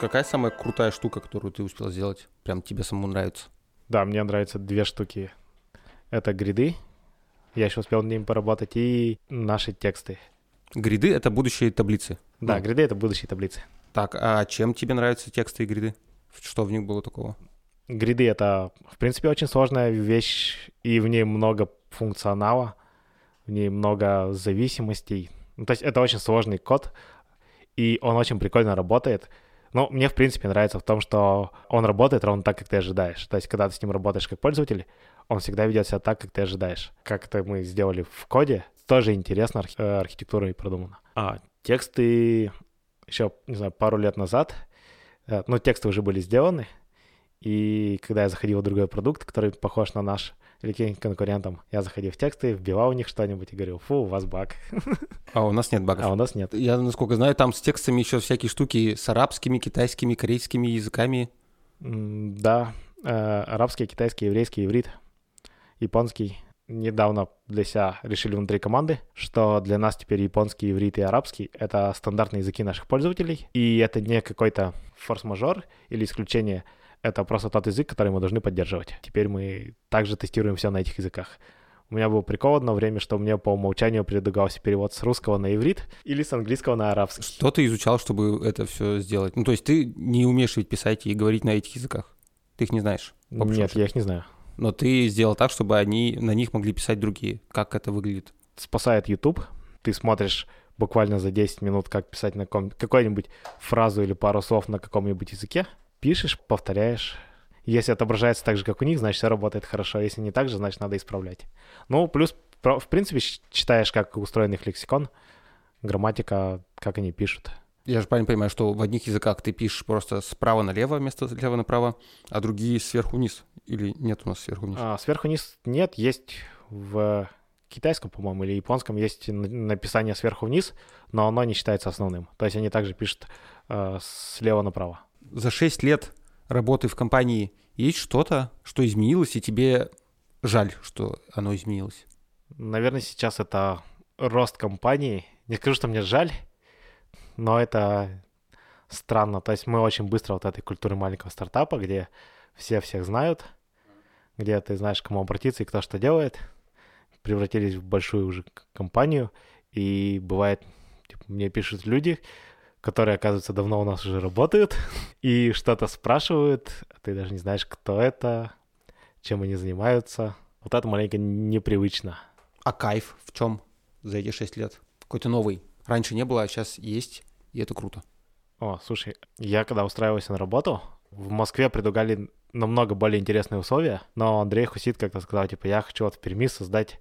Какая самая крутая штука, которую ты успел сделать? Прям тебе самому нравится?
Да, мне нравятся две штуки. Это гриды, я еще успел над ними поработать, и наши тексты.
Гриды — это будущие таблицы.
Да,
Ну.
гриды — это будущие таблицы.
Так, а чем тебе нравятся тексты и гриды? Что в них было такого?
Гриды — это, в принципе, очень сложная вещь, и в ней много функционала, в ней много зависимостей. Ну, то есть это очень сложный код, и он очень прикольно работает. Но мне, в принципе, нравится в том, что он работает ровно так, как ты ожидаешь. То есть, когда ты с ним работаешь как пользователь, он всегда ведет себя так, как ты ожидаешь. Как это мы сделали в коде, тоже интересно, архи- э, архитектура и продумана. А тексты еще, не знаю, пару лет назад, э, ну, тексты уже были сделаны, и когда я заходил в другой продукт, который похож на наш, или каким-нибудь конкурентам, я заходил в тексты, вбивал у них что-нибудь и говорил, фу, у вас баг.
А у нас нет багов.
А у нас нет.
Я, насколько знаю, там с текстами еще всякие штуки с арабскими, китайскими, корейскими языками.
Да, э, арабский, китайский, еврейский, иврит, японский. Недавно для себя решили внутри команды, что для нас теперь японский, иврит и арабский — это стандартные языки наших пользователей, и это не какой-то форс-мажор или исключение, это просто тот язык, который мы должны поддерживать. Теперь мы также тестируем все на этих языках. У меня был прикол одно время, что мне по умолчанию предлагался перевод с русского на иврит или с английского на арабский.
Что ты изучал, чтобы это все сделать? Ну, то есть ты не умеешь ведь писать и говорить на этих языках. Ты их не знаешь.
Нет, я их не знаю.
Но ты сделал так, чтобы они на них могли писать другие. Как это выглядит?
спасает YouTube. Ты смотришь буквально за 10 минут, как писать на каком какую-нибудь фразу или пару слов на каком-нибудь языке. Пишешь, повторяешь. Если отображается так же, как у них, значит, все работает хорошо. Если не так же, значит, надо исправлять. Ну, плюс, в принципе, читаешь, как устроен их лексикон, грамматика, как они пишут.
Я же правильно понимаю, что в одних языках ты пишешь просто справа налево вместо слева направо, а другие сверху вниз. Или нет у нас сверху вниз?
А, сверху вниз нет, есть в китайском, по-моему, или японском есть написание сверху вниз, но оно не считается основным. То есть они также пишут э, слева направо.
За 6 лет работы в компании есть что-то, что изменилось, и тебе жаль, что оно изменилось?
Наверное, сейчас это рост компании. Не скажу, что мне жаль, но это странно. То есть мы очень быстро вот этой культуры маленького стартапа, где все всех знают, где ты знаешь, кому обратиться и кто что делает, превратились в большую уже компанию. И бывает, типа, мне пишут люди, которые, оказывается, давно у нас уже работают, и что-то спрашивают, а ты даже не знаешь, кто это, чем они занимаются. Вот это маленько непривычно.
А кайф в чем за эти 6 лет? Какой-то новый. Раньше не было, а сейчас есть, и это круто.
О, слушай, я когда устраивался на работу, в Москве предлагали намного более интересные условия, но Андрей Хусит как-то сказал, типа, я хочу вот в Перми создать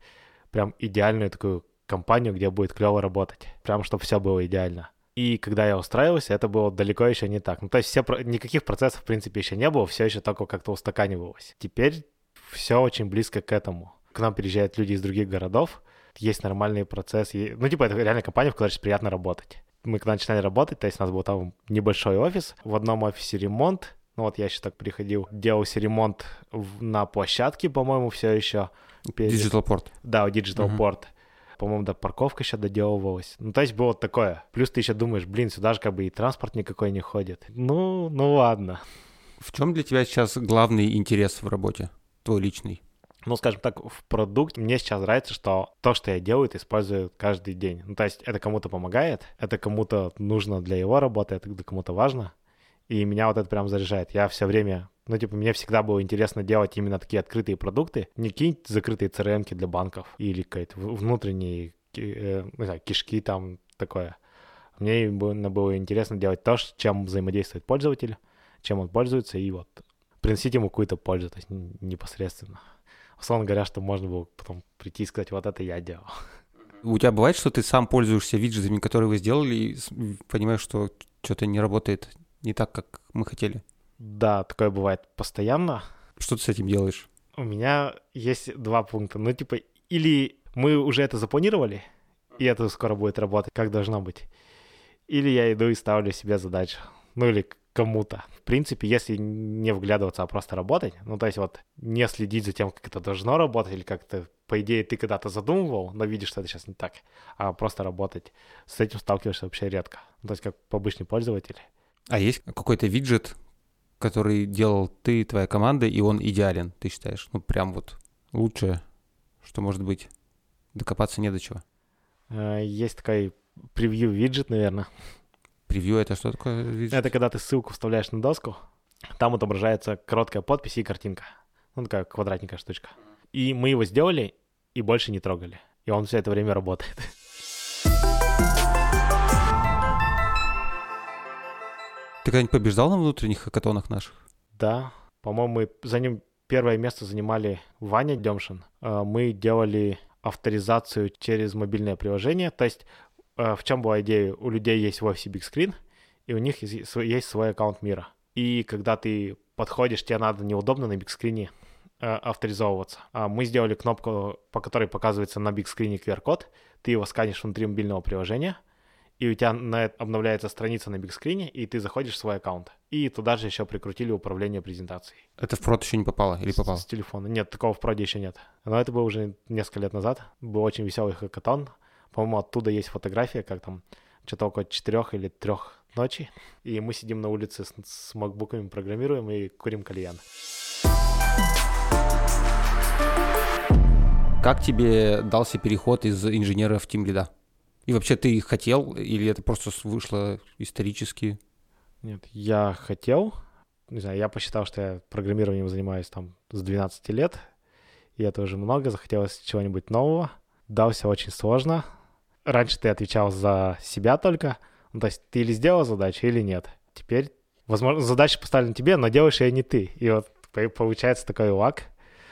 прям идеальную такую компанию, где будет клево работать, прям чтобы все было идеально. И когда я устраивался, это было далеко еще не так. Ну, то есть все, никаких процессов, в принципе, еще не было, все еще только как-то устаканивалось. Теперь все очень близко к этому. К нам приезжают люди из других городов, есть нормальные процессы. Ну, типа, это реально компания, в которой очень приятно работать. Мы когда начинали работать, то есть у нас был там небольшой офис, в одном офисе ремонт, ну вот я еще так приходил, делался ремонт в- на площадке, по-моему, все еще. Перед-
Digital Port.
Да, у Digital
Мгм.
Port. По-моему, да, парковка еще доделывалась. Ну, то есть было такое. Плюс ты еще думаешь, блин, сюда же как бы и транспорт никакой не ходит. Ну, ну ладно.
В чем для тебя сейчас главный интерес в работе? Твой личный.
ну, скажем так, в продукте мне сейчас нравится, что то, что я делаю, это использую каждый день. Ну, то есть это кому-то помогает, это кому-то нужно для его работы, это кому-то важно. И меня вот это прям заряжает. Я все время, ну, типа, мне всегда было интересно делать именно такие открытые продукты, не какие-нибудь закрытые crm для банков или какие-то внутренние, э, не знаю, кишки там, такое. Мне было интересно делать то, чем взаимодействует пользователь, чем он пользуется, и вот приносить ему какую-то пользу, то есть непосредственно условно говоря, что можно было потом прийти и сказать, вот это я делал.
У тебя бывает, что ты сам пользуешься виджетами, которые вы сделали, и понимаешь, что что-то не работает не так, как мы хотели?
Да, такое бывает постоянно.
Что ты с этим делаешь?
У меня есть два пункта. Ну, типа, или мы уже это запланировали, и это скоро будет работать, как должно быть. Или я иду и ставлю себе задачу. Ну, или кому-то. В принципе, если не вглядываться, а просто работать, ну, то есть вот не следить за тем, как это должно работать, или как-то, по идее, ты когда-то задумывал, но видишь, что это сейчас не так, а просто работать, с этим сталкиваешься вообще редко. Ну, то есть как обычный пользователь.
А есть какой-то виджет, который делал ты и твоя команда, и он идеален, ты считаешь? Ну, прям вот лучшее, что может быть. Докопаться не до чего.
Э, Есть такой превью-виджет, наверное.
Превью — это что такое виджет?
Это когда ты ссылку вставляешь на доску, там отображается короткая подпись и картинка. Ну, такая квадратненькая штучка. И мы его сделали и больше не трогали. И он все это время работает.
Ты когда-нибудь побеждал на внутренних хакатонах наших?
Да, по-моему, мы за ним первое место занимали Ваня Демшин. Э, Мы делали авторизацию через мобильное приложение. То есть э, в чем была идея? У людей есть в офисе Big Screen, и у них есть свой, аккаунт мира. И когда ты подходишь, тебе надо неудобно на бигскрине э, авторизовываться. А мы сделали кнопку, по которой показывается на бигскрине QR-код, ты его сканишь внутри мобильного приложения, и у тебя на, обновляется страница на бигскрине, и ты заходишь в свой аккаунт. И туда же еще прикрутили управление презентацией.
Это в прод еще не попало или попало?
С, с телефона. Нет, такого в проде еще нет. Но это было уже несколько лет назад. Был очень веселый хакатон. По-моему, оттуда есть фотография, как там что-то около четырех или трех ночи. И мы сидим на улице с, с макбуками, программируем и курим кальян.
Как тебе дался переход из инженера в тимлида? И вообще ты хотел, или это просто вышло исторически?
Нет, я хотел. Не знаю, я посчитал, что я программированием занимаюсь там с 12 лет. И это уже много, захотелось чего-нибудь нового. Дался очень сложно. Раньше ты отвечал за себя только. Ну, то есть ты или сделал задачу, или нет. Теперь, возможно, задача поставлена тебе, но делаешь ее не ты. И вот получается такой лак,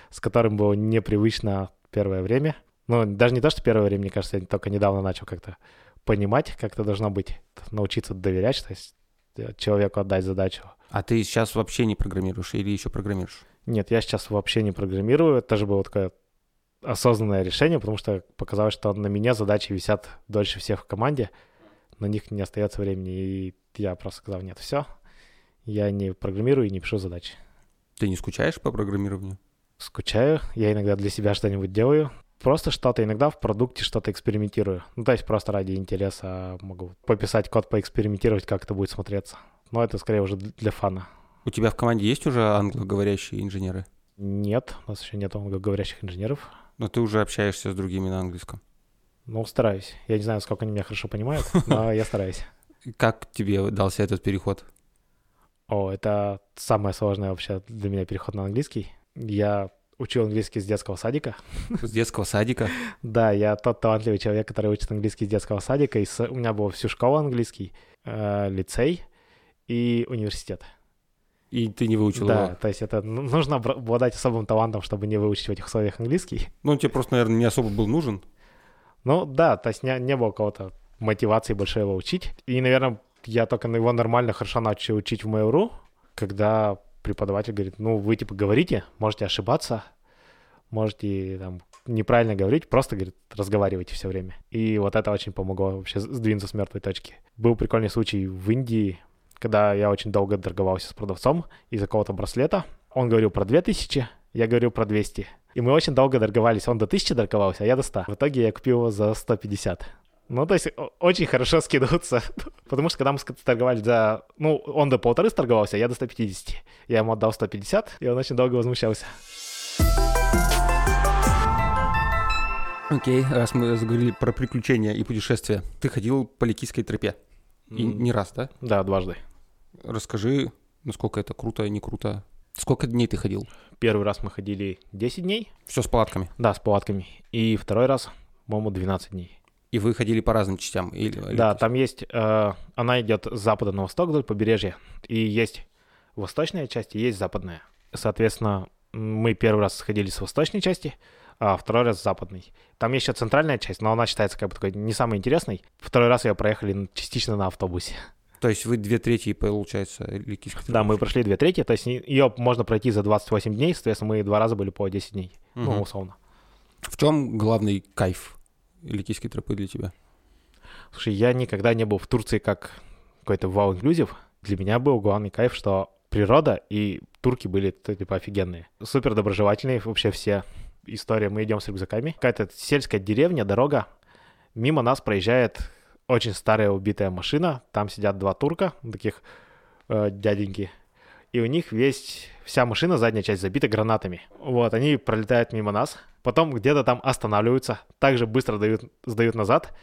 с которым было непривычно первое время. Ну, даже не то, что первое время, мне кажется, я только недавно начал как-то понимать, как это должно быть, научиться доверять, то есть э, человеку отдать задачу.
А ты сейчас вообще не программируешь или еще программируешь?
Нет, я сейчас вообще не программирую. Это тоже было такое осознанное решение, потому что показалось, что на меня задачи висят дольше всех в команде, на них не остается времени. И я просто сказал, нет, все, я не программирую и не пишу задачи.
Ты не скучаешь по программированию?
Скучаю. Я иногда для себя что-нибудь делаю просто что-то, иногда в продукте что-то экспериментирую. Ну, то есть просто ради интереса могу пописать код, поэкспериментировать, как это будет смотреться. Но это скорее уже для фана.
У тебя в команде есть уже англоговорящие инженеры?
Нет, у нас еще нет англоговорящих инженеров.
Но ты уже общаешься с другими на английском?
Ну, стараюсь. Я не знаю, сколько они меня хорошо понимают, но я стараюсь.
Как тебе дался этот переход?
О, это самое сложное вообще для меня переход на английский. Я учил английский с детского садика.
С детского садика?
Да, я тот талантливый человек, который учит английский с детского садика. И у меня был всю школу английский, э, лицей и университет.
И ты не выучил
да,
его?
Да, то есть это нужно обладать особым талантом, чтобы не выучить в этих условиях английский.
Ну, он тебе просто, наверное, не особо был нужен.
Ну, да, то есть не, не было кого-то мотивации большой его учить. И, наверное, я только его нормально, хорошо начал учить в Mail.ru, когда преподаватель говорит, ну, вы типа говорите, можете ошибаться, можете там неправильно говорить, просто, говорит, разговаривайте все время. И вот это очень помогло вообще сдвинуться с мертвой точки. Был прикольный случай в Индии, когда я очень долго торговался с продавцом из-за какого-то браслета. Он говорил про 2000, я говорил про 200. И мы очень долго торговались. Он до 1000 торговался, а я до 100. В итоге я купил его за 150. Ну, то есть очень хорошо скидываться. Потому что когда мы торговали за... Ну, он до полторы торговался, а я до 150. Я ему отдал 150, и он очень долго возмущался.
Окей, okay, раз мы заговорили про приключения и путешествия, ты ходил по Ликийской тропе. И mm. не раз, да?
Да, дважды.
Расскажи, насколько это круто и не круто. Сколько дней ты ходил?
Первый раз мы ходили 10 дней.
Все с палатками?
Да, с палатками. И второй раз, по-моему, 12 дней.
И вы ходили по разным частям? Или,
да, там есть, э, она идет с запада на восток вдоль побережья, и есть восточная часть, и есть западная. Соответственно, мы первый раз сходили с восточной части, а второй раз с западной. Там есть еще центральная часть, но она считается как бы такой не самой интересной. Второй раз ее проехали частично на автобусе.
То есть вы две трети, получается, Ликийской
Да, мы прошли две трети, то есть ее можно пройти за 28 дней, соответственно, мы два раза были по 10 дней, угу. ну, условно.
В чем главный кайф Ликийской тропы для тебя?
Слушай, я никогда не был в Турции как какой-то вау-инклюзив. Для меня был главный кайф, что природа и турки были типа офигенные. Супер доброжелательные вообще все. История, мы идем с рюкзаками. Какая-то сельская деревня, дорога. Мимо нас проезжает очень старая убитая машина. Там сидят два турка, таких э, дяденьки. И у них весь, вся машина, задняя часть забита гранатами. Вот, они пролетают мимо нас потом где-то там останавливаются, также быстро дают, сдают назад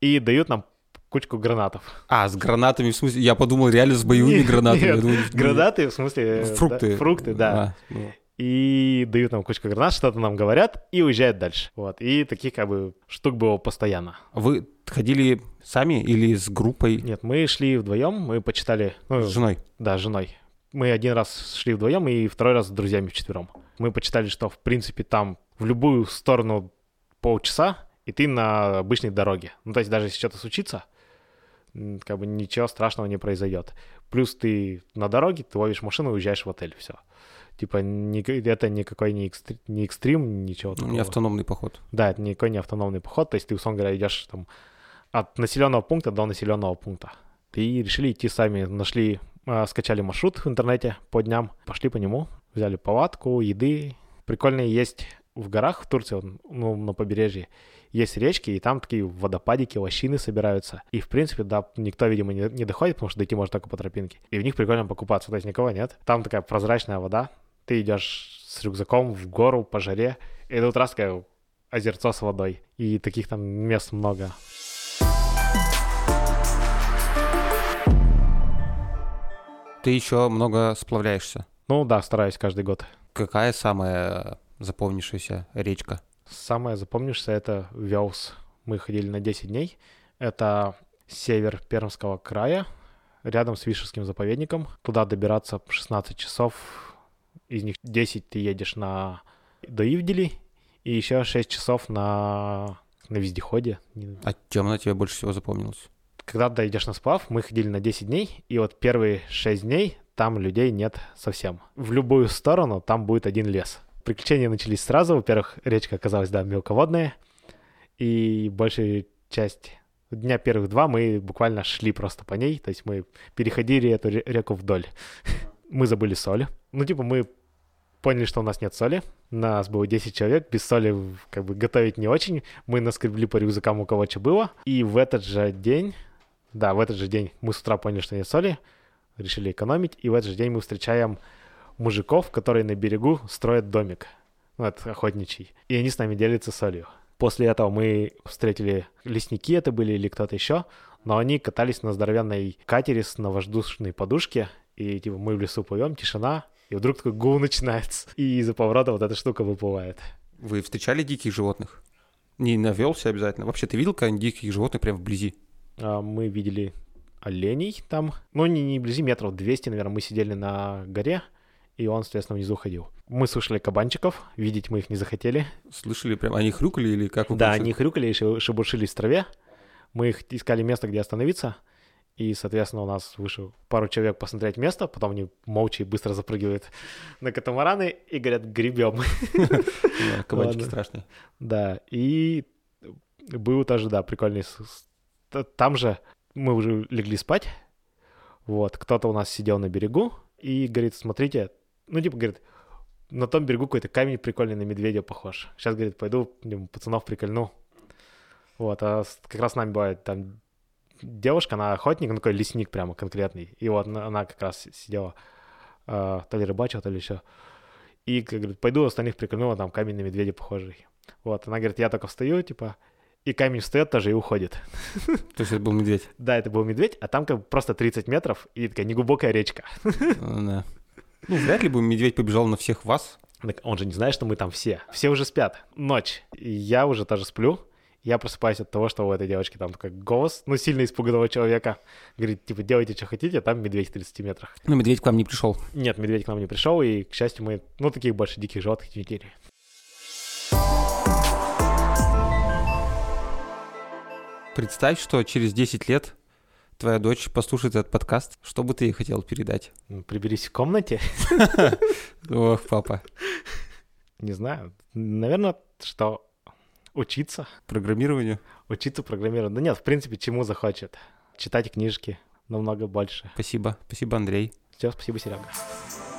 и дают нам кучку гранатов.
А, с гранатами, в смысле, я подумал реально с боевыми нет, гранатами.
Нет, думаю, гранаты, в смысле...
Фрукты.
Да, фрукты, да. А, ну. И дают нам кучку гранат, что-то нам говорят и уезжают дальше. Вот, и таких как бы штук было постоянно.
Вы ходили сами или с группой?
Нет, мы шли вдвоем, мы почитали...
Ну, с женой?
Да, с женой. Мы один раз шли вдвоем и второй раз с друзьями вчетвером. Мы почитали, что, в принципе, там в любую сторону полчаса, и ты на обычной дороге. Ну, то есть даже если что-то случится, как бы ничего страшного не произойдет. Плюс ты на дороге, ты ловишь машину и уезжаешь в отель, все. Типа ни- это никакой не, экстри- не экстрим, ничего такого.
не автономный поход.
Да, это никакой не автономный поход, то есть ты, условно говоря, идешь там от населенного пункта до населенного пункта. И решили идти сами, нашли, а, скачали маршрут в интернете по дням, пошли по нему, взяли палатку, еды. Прикольно есть в горах в Турции, ну, на побережье, есть речки, и там такие водопадики, лощины собираются. И, в принципе, да, никто, видимо, не, не доходит, потому что дойти можно только по тропинке. И в них прикольно покупаться, то есть никого нет. Там такая прозрачная вода, ты идешь с рюкзаком в гору по жаре, и тут раз такая озерцо с водой. И таких там мест много.
Ты еще много сплавляешься.
Ну да, стараюсь каждый год.
Какая самая запомнившаяся речка?
Самое запомнившееся это Веус. Мы ходили на 10 дней. Это север Пермского края, рядом с Вишевским заповедником. Туда добираться 16 часов. Из них 10 ты едешь на до Ивдели, и еще 6 часов на, на вездеходе.
А чем она тебе больше всего запомнилась?
Когда ты идешь на сплав, мы ходили на 10 дней, и вот первые 6 дней там людей нет совсем. В любую сторону там будет один лес. Приключения начались сразу. Во-первых, речка оказалась, да, мелководная, и большая часть дня первых два мы буквально шли просто по ней, то есть мы переходили эту ре- реку вдоль. Мы забыли соль. Ну, типа, мы поняли, что у нас нет соли. Нас было 10 человек, без соли как бы готовить не очень. Мы наскребли по рюкзакам у кого что было. И в этот же день, да, в этот же день мы с утра поняли, что нет соли, решили экономить. И в этот же день мы встречаем мужиков, которые на берегу строят домик. Ну, это охотничий. И они с нами делятся солью. После этого мы встретили лесники, это были или кто-то еще, но они катались на здоровенной катере с на воздушной подушке, и типа мы в лесу плывем, тишина, и вдруг такой гул начинается, и из-за поворота вот эта штука выплывает.
Вы встречали диких животных? Не навелся обязательно. Вообще, ты видел когда диких животных прям вблизи?
А, Мы видели оленей там, ну не, не вблизи, метров 200, наверное, мы сидели на горе, и он, соответственно, внизу ходил. Мы слышали кабанчиков, видеть мы их не захотели,
Слышали прям, они хрюкали или как вы
Да,
слышали?
они хрюкали и ше- шебуршились в траве. Мы их искали место, где остановиться. И, соответственно, у нас вышел пару человек посмотреть место, потом они молча и быстро запрыгивают на катамараны и говорят, гребем.
Кабанчики страшные.
Да, и был тоже, да, прикольный... Там же мы уже легли спать, вот, кто-то у нас сидел на берегу и говорит, смотрите, ну, типа, говорит, на том берегу какой-то камень прикольный на медведя похож. Сейчас, говорит, пойду пацанов прикольну. Вот, а как раз с нами бывает там девушка, она охотник, ну, такой лесник прямо конкретный. И вот она она как раз сидела, а, то ли рыбачила, то ли еще. И, говорит, пойду остальных прикольну, а там камень на медведя похожий. Вот, она говорит, я только встаю, типа, и камень встает тоже и уходит.
То есть это был медведь.
Да, это был медведь, а там как бы просто 30 метров и такая неглубокая речка.
А, Да. Ну, вряд ли бы медведь побежал на всех вас.
Так Он же не знает, что мы там все. Все уже спят. Ночь. И я уже тоже сплю. Я просыпаюсь от того, что у этой девочки там такой голос, ну, сильно испуганного человека. Говорит, типа, делайте, что хотите, а там медведь в 30 метрах.
Ну, медведь к вам не пришел.
Нет, медведь к нам не пришел, и, к счастью, мы, ну, таких больше диких животных не видели.
Представь, что через 10 лет твоя дочь послушает этот подкаст. Что бы ты ей хотел передать?
Ну, Приберись в комнате.
Ох, папа.
Не знаю. Наверное, что учиться.
Программированию.
Учиться программировать. Да нет, в принципе, чему захочет. Читать книжки намного больше.
Спасибо. Спасибо, Андрей.
Все, спасибо, Серега.